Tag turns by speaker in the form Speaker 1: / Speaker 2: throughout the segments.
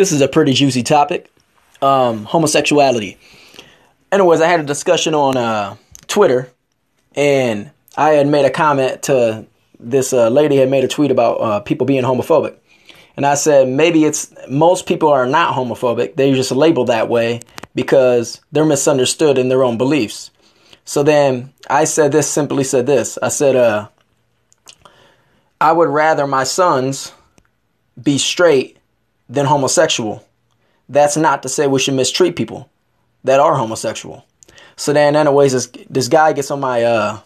Speaker 1: This is a pretty juicy topic. Um, homosexuality. Anyways, I had a discussion on uh, Twitter, and I had made a comment to this uh, lady had made a tweet about uh, people being homophobic, and I said maybe it's most people are not homophobic; they just labeled that way because they're misunderstood in their own beliefs. So then I said this simply said this. I said, uh, I would rather my sons be straight than homosexual. That's not to say we should mistreat people that are homosexual. So then, anyways, this, this guy gets on my uh,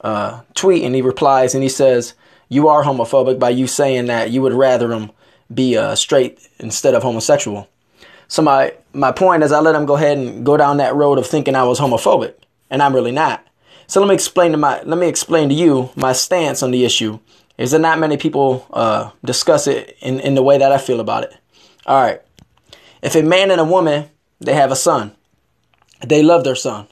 Speaker 1: uh, tweet and he replies and he says, You are homophobic by you saying that you would rather him be uh, straight instead of homosexual. So my, my point is, I let him go ahead and go down that road of thinking I was homophobic, and I'm really not. So let me explain to my let me explain to you my stance on the issue is that not many people uh, discuss it in, in the way that I feel about it. All right. If a man and a woman, they have a son, they love their son.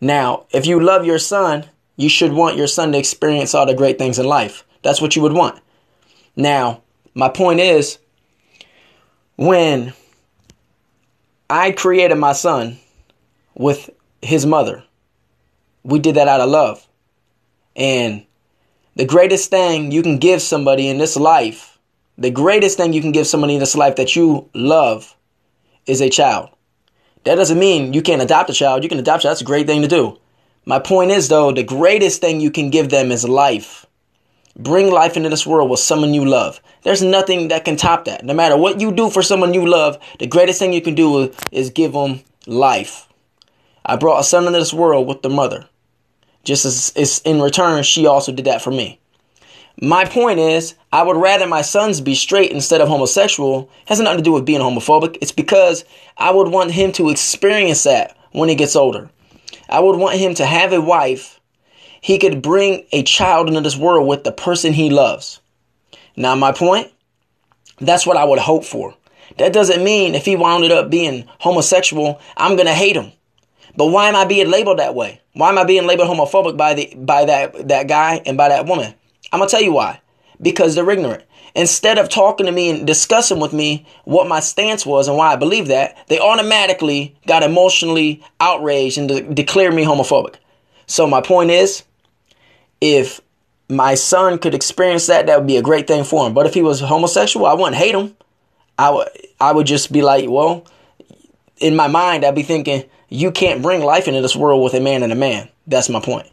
Speaker 1: Now, if you love your son, you should want your son to experience all the great things in life. That's what you would want. Now, my point is when I created my son with his mother, we did that out of love. And the greatest thing you can give somebody in this life, the greatest thing you can give somebody in this life that you love is a child. That doesn't mean you can't adopt a child. You can adopt a child. That's a great thing to do. My point is, though, the greatest thing you can give them is life. Bring life into this world with someone you love. There's nothing that can top that. No matter what you do for someone you love, the greatest thing you can do is give them life. I brought a son into this world with the mother. Just as, as in return, she also did that for me. My point is, I would rather my sons be straight instead of homosexual. It has nothing to do with being homophobic. It's because I would want him to experience that when he gets older. I would want him to have a wife. He could bring a child into this world with the person he loves. Now, my point, that's what I would hope for. That doesn't mean if he wound up being homosexual, I'm going to hate him. But why am I being labeled that way? Why am I being labeled homophobic by the by that that guy and by that woman? I'm gonna tell you why. Because they're ignorant. Instead of talking to me and discussing with me what my stance was and why I believe that, they automatically got emotionally outraged and de- declared me homophobic. So my point is, if my son could experience that, that would be a great thing for him. But if he was homosexual, I wouldn't hate him. I would I would just be like, well, in my mind, I'd be thinking, you can't bring life into this world with a man and a man. That's my point.